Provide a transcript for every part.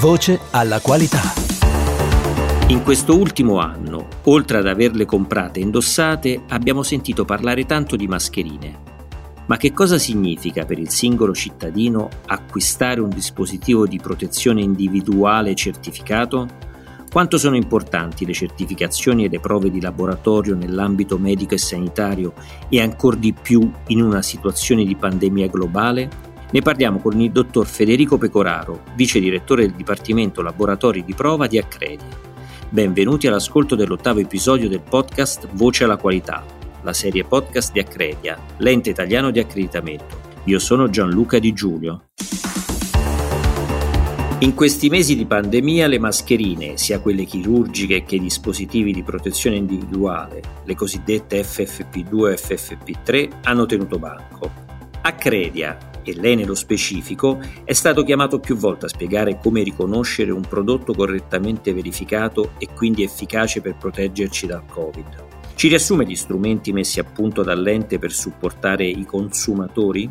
Voce alla qualità. In questo ultimo anno, oltre ad averle comprate e indossate, abbiamo sentito parlare tanto di mascherine. Ma che cosa significa per il singolo cittadino acquistare un dispositivo di protezione individuale certificato? Quanto sono importanti le certificazioni e le prove di laboratorio nell'ambito medico e sanitario e ancor di più in una situazione di pandemia globale? Ne parliamo con il dottor Federico Pecoraro, vice direttore del Dipartimento Laboratori di Prova di Accredi. Benvenuti all'ascolto dell'ottavo episodio del podcast Voce alla qualità, la serie podcast di Accredia, l'ente italiano di accreditamento. Io sono Gianluca Di Giulio. In questi mesi di pandemia le mascherine, sia quelle chirurgiche che i dispositivi di protezione individuale, le cosiddette FFP2 e FFP3, hanno tenuto banco. Accredia, e lei nello specifico, è stato chiamato più volte a spiegare come riconoscere un prodotto correttamente verificato e quindi efficace per proteggerci dal Covid. Ci riassume gli strumenti messi a punto dall'ente per supportare i consumatori?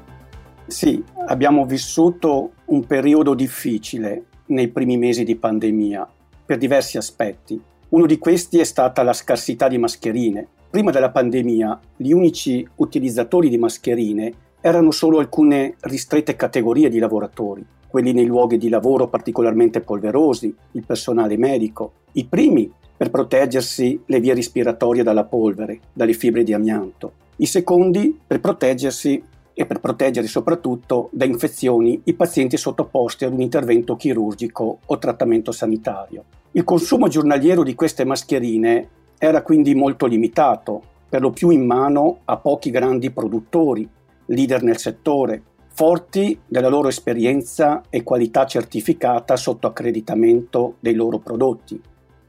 Sì, abbiamo vissuto un periodo difficile nei primi mesi di pandemia per diversi aspetti. Uno di questi è stata la scarsità di mascherine. Prima della pandemia, gli unici utilizzatori di mascherine erano solo alcune ristrette categorie di lavoratori, quelli nei luoghi di lavoro particolarmente polverosi, il personale medico, i primi per proteggersi le vie respiratorie dalla polvere, dalle fibre di amianto, i secondi per proteggersi e per proteggere soprattutto da infezioni i pazienti sottoposti ad un intervento chirurgico o trattamento sanitario. Il consumo giornaliero di queste mascherine era quindi molto limitato, per lo più in mano a pochi grandi produttori, leader nel settore, forti della loro esperienza e qualità certificata sotto accreditamento dei loro prodotti.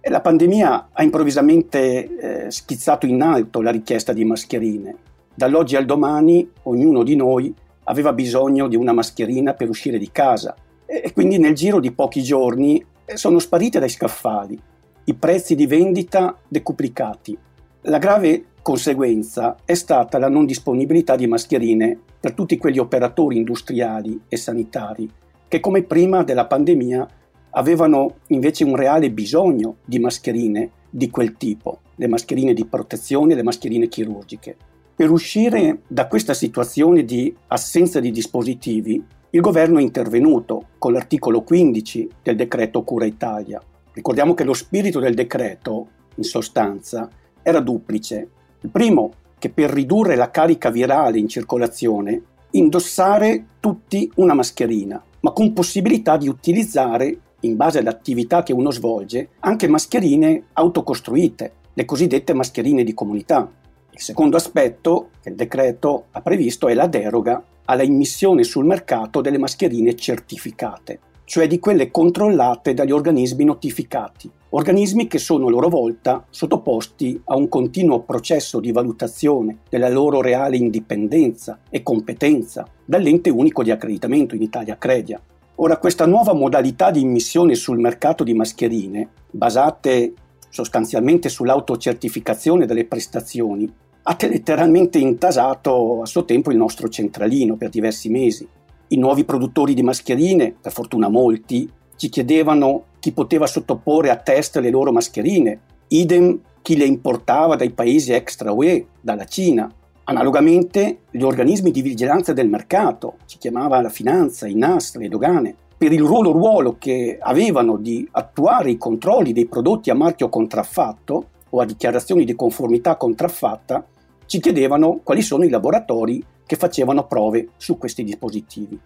E la pandemia ha improvvisamente eh, schizzato in alto la richiesta di mascherine. Dall'oggi al domani ognuno di noi aveva bisogno di una mascherina per uscire di casa e quindi nel giro di pochi giorni eh, sono sparite dai scaffali, i prezzi di vendita decuplicati. La grave conseguenza è stata la non disponibilità di mascherine per tutti quegli operatori industriali e sanitari che come prima della pandemia avevano invece un reale bisogno di mascherine di quel tipo, le mascherine di protezione, le mascherine chirurgiche. Per uscire da questa situazione di assenza di dispositivi, il governo è intervenuto con l'articolo 15 del decreto Cura Italia. Ricordiamo che lo spirito del decreto, in sostanza, era duplice. Il primo, che per ridurre la carica virale in circolazione, indossare tutti una mascherina, ma con possibilità di utilizzare, in base all'attività che uno svolge, anche mascherine autocostruite, le cosiddette mascherine di comunità. Il secondo aspetto che il decreto ha previsto è la deroga alla immissione sul mercato delle mascherine certificate cioè di quelle controllate dagli organismi notificati, organismi che sono a loro volta sottoposti a un continuo processo di valutazione della loro reale indipendenza e competenza dall'ente unico di accreditamento in Italia Credia. Ora, questa nuova modalità di immissione sul mercato di mascherine, basate sostanzialmente sull'autocertificazione delle prestazioni, ha letteralmente intasato a suo tempo il nostro centralino per diversi mesi i nuovi produttori di mascherine, per fortuna molti, ci chiedevano chi poteva sottoporre a test le loro mascherine, idem chi le importava dai paesi extra UE, dalla Cina. Analogamente gli organismi di vigilanza del mercato, si chiamava la finanza, i NAS, le dogane, per il ruolo ruolo che avevano di attuare i controlli dei prodotti a marchio contraffatto o a dichiarazioni di conformità contraffatta, ci chiedevano quali sono i laboratori che facevano prove su questi dispositivi.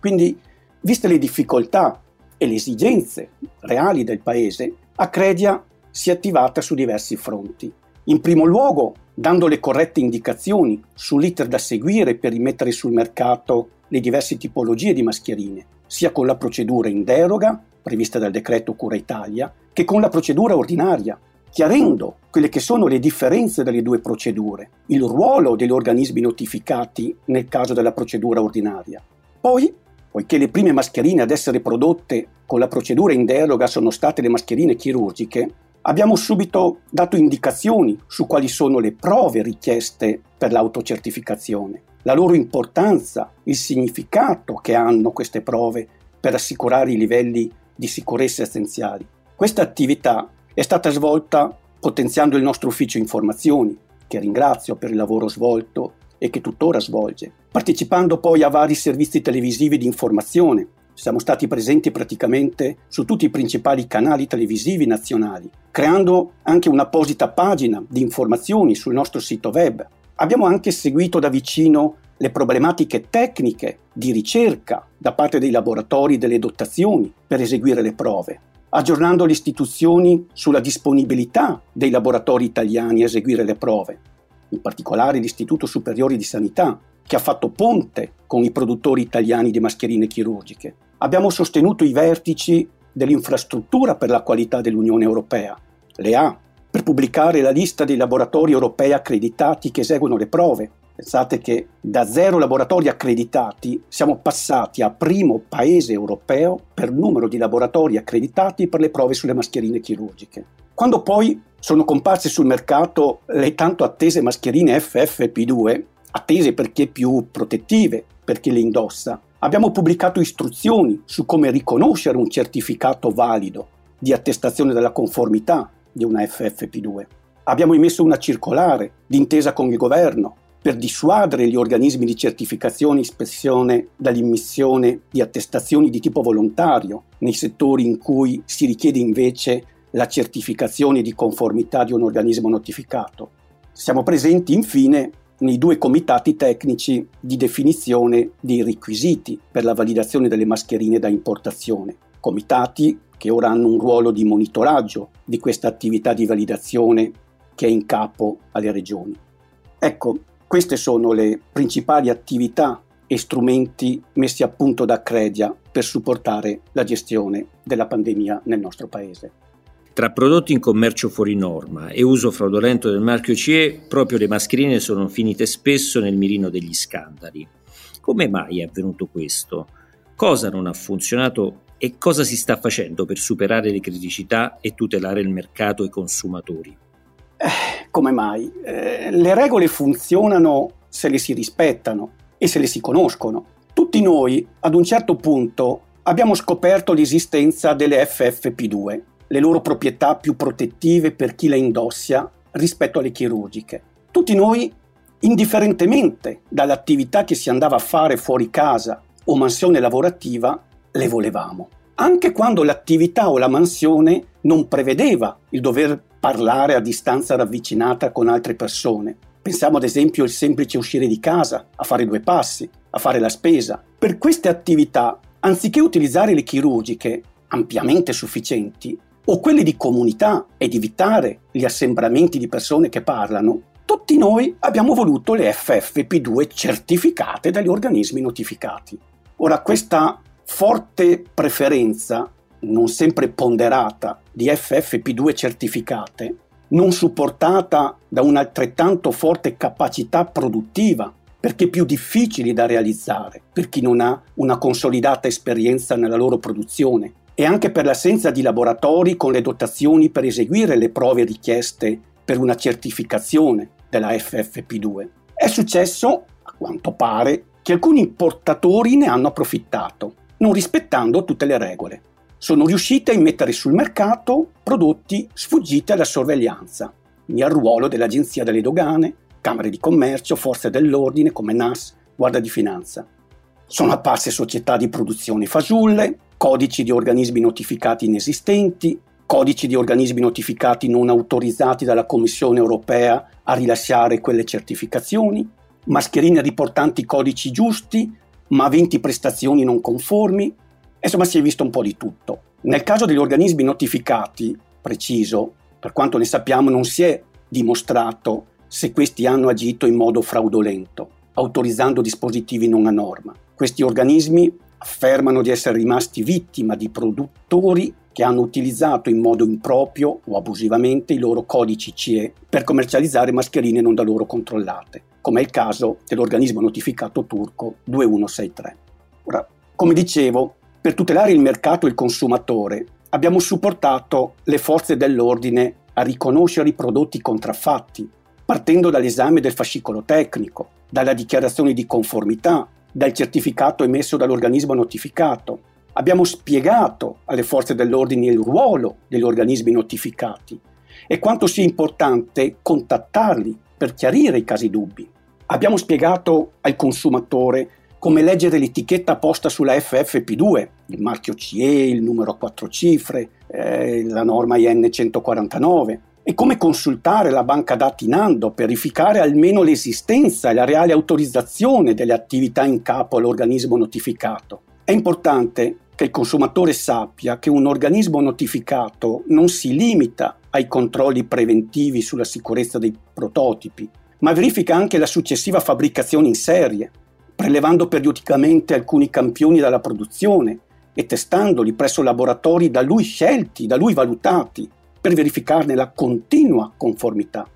Quindi, viste le difficoltà e le esigenze reali del paese, Accredia si è attivata su diversi fronti. In primo luogo, dando le corrette indicazioni sull'iter da seguire per rimettere sul mercato le diverse tipologie di mascherine, sia con la procedura in deroga, prevista dal decreto Cura Italia, che con la procedura ordinaria, chiarendo quelle che sono le differenze delle due procedure, il ruolo degli organismi notificati nel caso della procedura ordinaria. Poi, poiché le prime mascherine ad essere prodotte con la procedura in deroga sono state le mascherine chirurgiche, abbiamo subito dato indicazioni su quali sono le prove richieste per l'autocertificazione, la loro importanza, il significato che hanno queste prove per assicurare i livelli di sicurezza essenziali. Questa attività è stata svolta potenziando il nostro ufficio informazioni, che ringrazio per il lavoro svolto e che tuttora svolge, partecipando poi a vari servizi televisivi di informazione. Siamo stati presenti praticamente su tutti i principali canali televisivi nazionali, creando anche un'apposita pagina di informazioni sul nostro sito web. Abbiamo anche seguito da vicino le problematiche tecniche di ricerca da parte dei laboratori delle dotazioni per eseguire le prove, aggiornando le istituzioni sulla disponibilità dei laboratori italiani a eseguire le prove, in particolare l'Istituto Superiore di Sanità, che ha fatto ponte con i produttori italiani di mascherine chirurgiche. Abbiamo sostenuto i vertici dell'infrastruttura per la qualità dell'Unione Europea, l'EA, per pubblicare la lista dei laboratori europei accreditati che eseguono le prove. Pensate che da zero laboratori accreditati siamo passati a primo paese europeo per numero di laboratori accreditati per le prove sulle mascherine chirurgiche. Quando poi sono comparse sul mercato le tanto attese mascherine FFP2, attese perché più protettive per chi le indossa, abbiamo pubblicato istruzioni su come riconoscere un certificato valido di attestazione della conformità di una FFP2. Abbiamo emesso una circolare d'intesa con il governo per dissuadere gli organismi di certificazione e ispezione dall'immissione di attestazioni di tipo volontario nei settori in cui si richiede invece la certificazione di conformità di un organismo notificato. Siamo presenti infine nei due comitati tecnici di definizione dei requisiti per la validazione delle mascherine da importazione, comitati che ora hanno un ruolo di monitoraggio di questa attività di validazione che è in capo alle regioni. Ecco, queste sono le principali attività e strumenti messi a punto da Credia per supportare la gestione della pandemia nel nostro paese. Tra prodotti in commercio fuori norma e uso fraudolento del marchio CE, proprio le mascherine sono finite spesso nel mirino degli scandali. Come mai è avvenuto questo? Cosa non ha funzionato e cosa si sta facendo per superare le criticità e tutelare il mercato e i consumatori? Eh, come mai? Eh, le regole funzionano se le si rispettano e se le si conoscono. Tutti noi, ad un certo punto, abbiamo scoperto l'esistenza delle FFP2, le loro proprietà più protettive per chi le indossa rispetto alle chirurgiche. Tutti noi, indifferentemente dall'attività che si andava a fare fuori casa o mansione lavorativa, le volevamo. Anche quando l'attività o la mansione non prevedeva il dover parlare a distanza ravvicinata con altre persone. Pensiamo ad esempio al semplice uscire di casa, a fare due passi, a fare la spesa. Per queste attività, anziché utilizzare le chirurgiche, ampiamente sufficienti, o quelle di comunità ed evitare gli assembramenti di persone che parlano, tutti noi abbiamo voluto le FFP2 certificate dagli organismi notificati. Ora, questa forte preferenza, non sempre ponderata, di FFP2 certificate, non supportata da un'altrettanto forte capacità produttiva, perché più difficili da realizzare per chi non ha una consolidata esperienza nella loro produzione e anche per l'assenza di laboratori con le dotazioni per eseguire le prove richieste per una certificazione della FFP2. È successo, a quanto pare, che alcuni importatori ne hanno approfittato, non rispettando tutte le regole. Sono riusciti a immettere sul mercato prodotti sfuggiti alla sorveglianza, quindi al ruolo dell'Agenzia delle Dogane, Camere di Commercio, Forze dell'Ordine come NAS, Guardia di Finanza. Sono apparse società di produzione fasulle, codici di organismi notificati inesistenti, codici di organismi notificati non autorizzati dalla Commissione europea a rilasciare quelle certificazioni, mascherine riportanti codici giusti, ma aventi prestazioni non conformi. Insomma, si è visto un po' di tutto. Nel caso degli organismi notificati, preciso, per quanto ne sappiamo, non si è dimostrato se questi hanno agito in modo fraudolento, autorizzando dispositivi non a norma. Questi organismi affermano di essere rimasti vittima di produttori che hanno utilizzato in modo improprio o abusivamente i loro codici CE per commercializzare mascherine non da loro controllate, come è il caso dell'organismo notificato turco 2163. Ora, come dicevo, per tutelare il mercato e il consumatore abbiamo supportato le forze dell'ordine a riconoscere i prodotti contraffatti, partendo dall'esame del fascicolo tecnico, dalla dichiarazione di conformità dal certificato emesso dall'organismo notificato, Abbiamo spiegato alle forze dell'ordine il ruolo degli organismi notificati e quanto sia importante contattarli per chiarire i casi dubbi. Abbiamo spiegato al consumatore come leggere l'etichetta posta sulla FFP2, il marchio CE, il numero a quattro cifre, eh, la norma IN 149, e come consultare la banca dati Nando per verificare almeno l'esistenza e la reale autorizzazione delle attività in capo all'organismo notificato. È importante che il consumatore sappia che un organismo notificato non si limita ai controlli preventivi sulla sicurezza dei prototipi, ma verifica anche la successiva fabbricazione in serie, prelevando periodicamente alcuni campioni dalla produzione e testandoli presso laboratori da lui scelti, da lui valutati, per verificarne la continua conformità.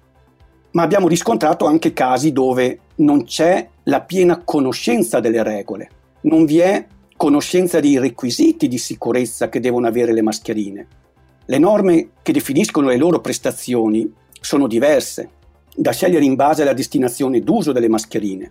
Ma abbiamo riscontrato anche casi dove non c'è la piena conoscenza delle regole, non vi è conoscenza dei requisiti di sicurezza che devono avere le mascherine. Le norme che definiscono le loro prestazioni sono diverse, da scegliere in base alla destinazione d'uso delle mascherine.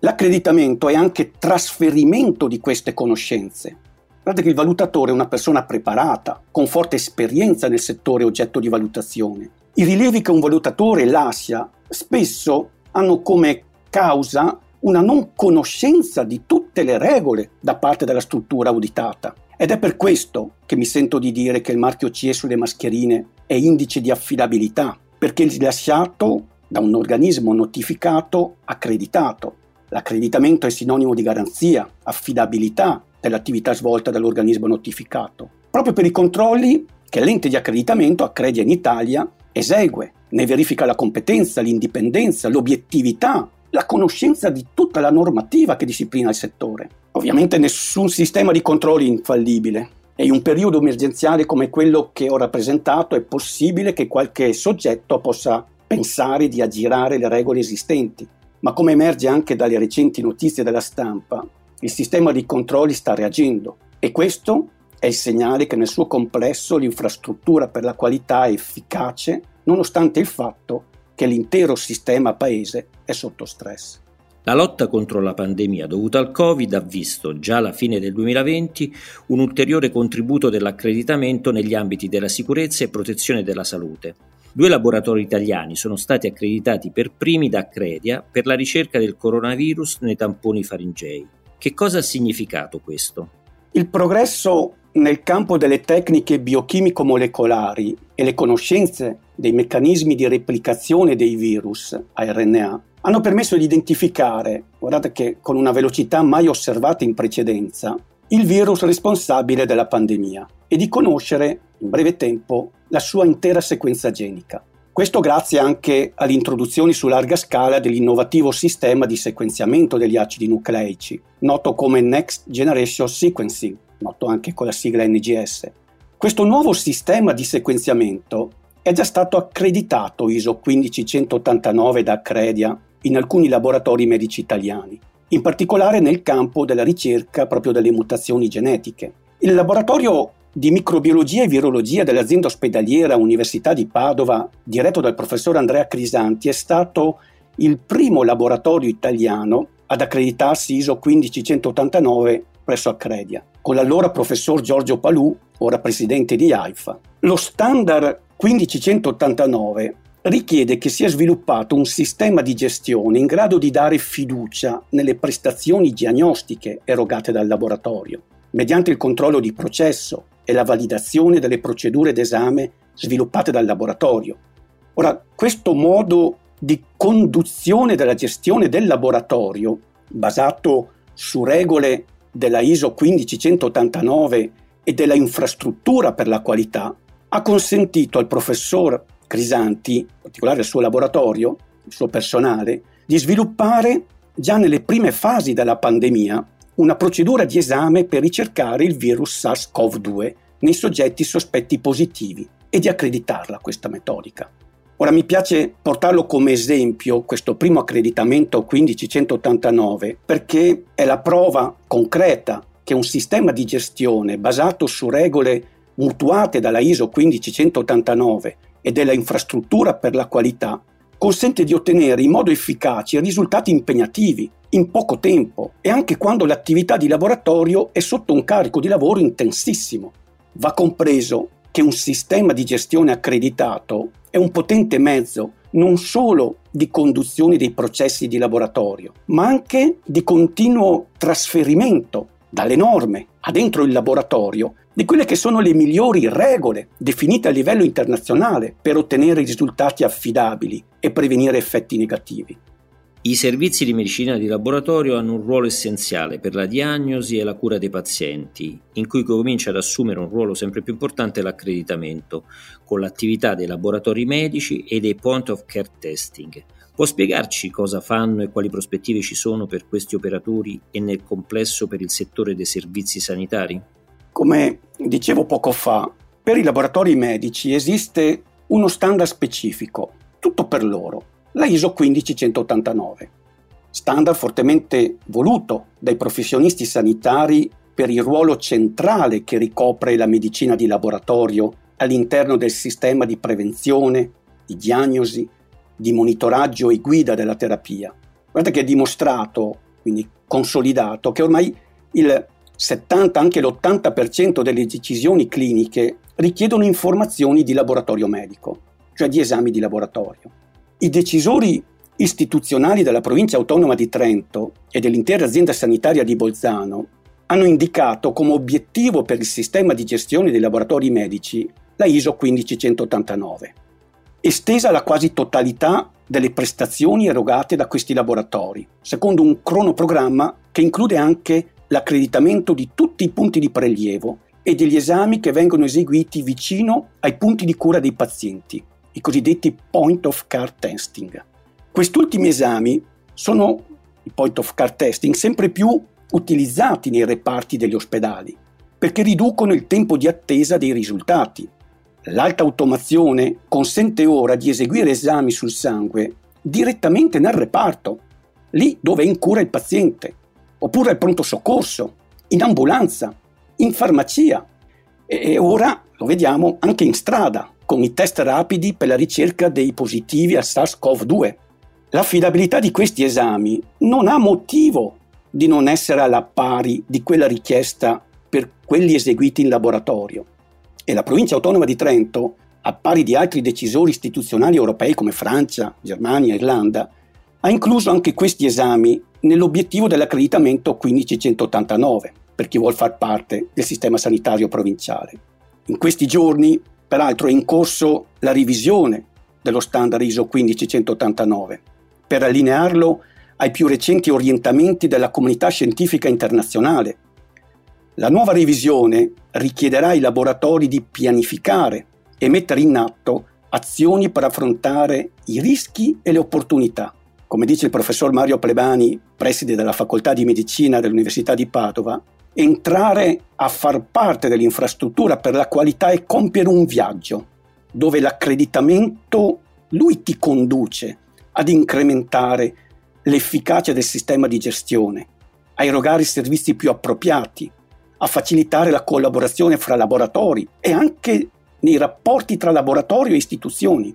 L'accreditamento è anche trasferimento di queste conoscenze. Guardate che il valutatore è una persona preparata, con forte esperienza nel settore oggetto di valutazione. I rilievi che un valutatore lascia spesso hanno come causa una non conoscenza di tutte le regole da parte della struttura auditata. Ed è per questo che mi sento di dire che il marchio CE sulle mascherine è indice di affidabilità, perché è rilasciato da un organismo notificato accreditato. L'accreditamento è sinonimo di garanzia, affidabilità dell'attività svolta dall'organismo notificato, proprio per i controlli che l'ente di accreditamento Accredia in Italia esegue, ne verifica la competenza, l'indipendenza, l'obiettività la conoscenza di tutta la normativa che disciplina il settore. Ovviamente nessun sistema di controlli è infallibile e in un periodo emergenziale come quello che ho rappresentato è possibile che qualche soggetto possa pensare di aggirare le regole esistenti. Ma come emerge anche dalle recenti notizie della stampa, il sistema di controlli sta reagendo e questo è il segnale che nel suo complesso l'infrastruttura per la qualità è efficace nonostante il fatto che l'intero sistema paese è sotto stress. La lotta contro la pandemia dovuta al Covid ha visto già alla fine del 2020 un ulteriore contributo dell'accreditamento negli ambiti della sicurezza e protezione della salute. Due laboratori italiani sono stati accreditati per primi da Accredia per la ricerca del coronavirus nei tamponi faringei. Che cosa ha significato questo? Il progresso nel campo delle tecniche biochimico-molecolari e le conoscenze dei meccanismi di replicazione dei virus a RNA hanno permesso di identificare, guardate che con una velocità mai osservata in precedenza, il virus responsabile della pandemia e di conoscere in breve tempo la sua intera sequenza genica. Questo grazie anche all'introduzione su larga scala dell'innovativo sistema di sequenziamento degli acidi nucleici, noto come Next Generation Sequencing, noto anche con la sigla NGS. Questo nuovo sistema di sequenziamento è già stato accreditato ISO 15189 da Accredia in alcuni laboratori medici italiani, in particolare nel campo della ricerca proprio delle mutazioni genetiche. Il laboratorio di microbiologia e virologia dell'azienda ospedaliera Università di Padova, diretto dal professor Andrea Crisanti, è stato il primo laboratorio italiano ad accreditarsi ISO 15189 presso Accredia, con l'allora professor Giorgio Palù, ora presidente di AIFA. Lo standard 15189 richiede che sia sviluppato un sistema di gestione in grado di dare fiducia nelle prestazioni diagnostiche erogate dal laboratorio, mediante il controllo di processo e la validazione delle procedure d'esame sviluppate dal laboratorio. Ora, questo modo di conduzione della gestione del laboratorio, basato su regole della ISO 15189 e della infrastruttura per la qualità, ha consentito al professor Crisanti, in particolare al suo laboratorio, il suo personale, di sviluppare già nelle prime fasi della pandemia una procedura di esame per ricercare il virus SARS-CoV-2 nei soggetti sospetti positivi e di accreditarla questa metodica. Ora mi piace portarlo come esempio questo primo accreditamento 15189 perché è la prova concreta che un sistema di gestione basato su regole mutuate dalla ISO 15189 e della infrastruttura per la qualità consente di ottenere in modo efficace risultati impegnativi in poco tempo e anche quando l'attività di laboratorio è sotto un carico di lavoro intensissimo. Va compreso che un sistema di gestione accreditato è un potente mezzo non solo di conduzione dei processi di laboratorio, ma anche di continuo trasferimento dalle norme a dentro il laboratorio di quelle che sono le migliori regole definite a livello internazionale per ottenere risultati affidabili e prevenire effetti negativi. I servizi di medicina di laboratorio hanno un ruolo essenziale per la diagnosi e la cura dei pazienti, in cui comincia ad assumere un ruolo sempre più importante l'accreditamento, con l'attività dei laboratori medici e dei point of care testing. Può spiegarci cosa fanno e quali prospettive ci sono per questi operatori e nel complesso per il settore dei servizi sanitari? Come dicevo poco fa, per i laboratori medici esiste uno standard specifico, tutto per loro la ISO 15189, standard fortemente voluto dai professionisti sanitari per il ruolo centrale che ricopre la medicina di laboratorio all'interno del sistema di prevenzione, di diagnosi, di monitoraggio e guida della terapia. Guardate che è dimostrato, quindi consolidato, che ormai il 70, anche l'80% delle decisioni cliniche richiedono informazioni di laboratorio medico, cioè di esami di laboratorio. I decisori istituzionali della provincia autonoma di Trento e dell'intera azienda sanitaria di Bolzano hanno indicato come obiettivo per il sistema di gestione dei laboratori medici la ISO 15189, estesa alla quasi totalità delle prestazioni erogate da questi laboratori, secondo un cronoprogramma che include anche l'accreditamento di tutti i punti di prelievo e degli esami che vengono eseguiti vicino ai punti di cura dei pazienti, i cosiddetti point of care testing. Questi ultimi esami sono i point of care testing sempre più utilizzati nei reparti degli ospedali perché riducono il tempo di attesa dei risultati. L'alta automazione consente ora di eseguire esami sul sangue direttamente nel reparto, lì dove è in cura il paziente, oppure al pronto soccorso, in ambulanza, in farmacia e ora lo vediamo anche in strada, con i test rapidi per la ricerca dei positivi al SARS-CoV-2. L'affidabilità di questi esami non ha motivo di non essere alla pari di quella richiesta per quelli eseguiti in laboratorio. E la provincia autonoma di Trento, a pari di altri decisori istituzionali europei come Francia, Germania, Irlanda, ha incluso anche questi esami nell'obiettivo dell'accreditamento 15189 per chi vuole far parte del sistema sanitario provinciale. In questi giorni Peraltro è in corso la revisione dello standard ISO 15189 per allinearlo ai più recenti orientamenti della comunità scientifica internazionale. La nuova revisione richiederà ai laboratori di pianificare e mettere in atto azioni per affrontare i rischi e le opportunità. Come dice il professor Mario Plebani, preside della facoltà di medicina dell'Università di Padova, entrare a far parte dell'infrastruttura per la qualità e compiere un viaggio dove l'accreditamento lui ti conduce ad incrementare l'efficacia del sistema di gestione, a erogare servizi più appropriati, a facilitare la collaborazione fra laboratori e anche nei rapporti tra laboratorio e istituzioni.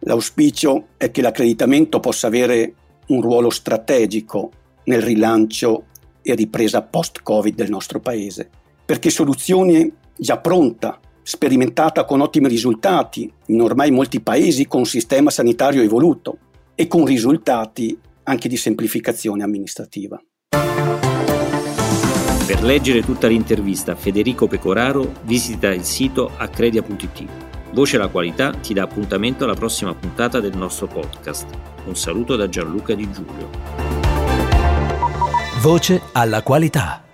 L'auspicio è che l'accreditamento possa avere un ruolo strategico nel rilancio e ripresa post-Covid del nostro Paese, perché soluzione già pronta, sperimentata con ottimi risultati in ormai molti paesi con un sistema sanitario evoluto e con risultati anche di semplificazione amministrativa. Per leggere tutta l'intervista a Federico Pecoraro visita il sito accredia.it. Voce alla qualità ti dà appuntamento alla prossima puntata del nostro podcast. Un saluto da Gianluca Di Giulio. Voce alla qualità.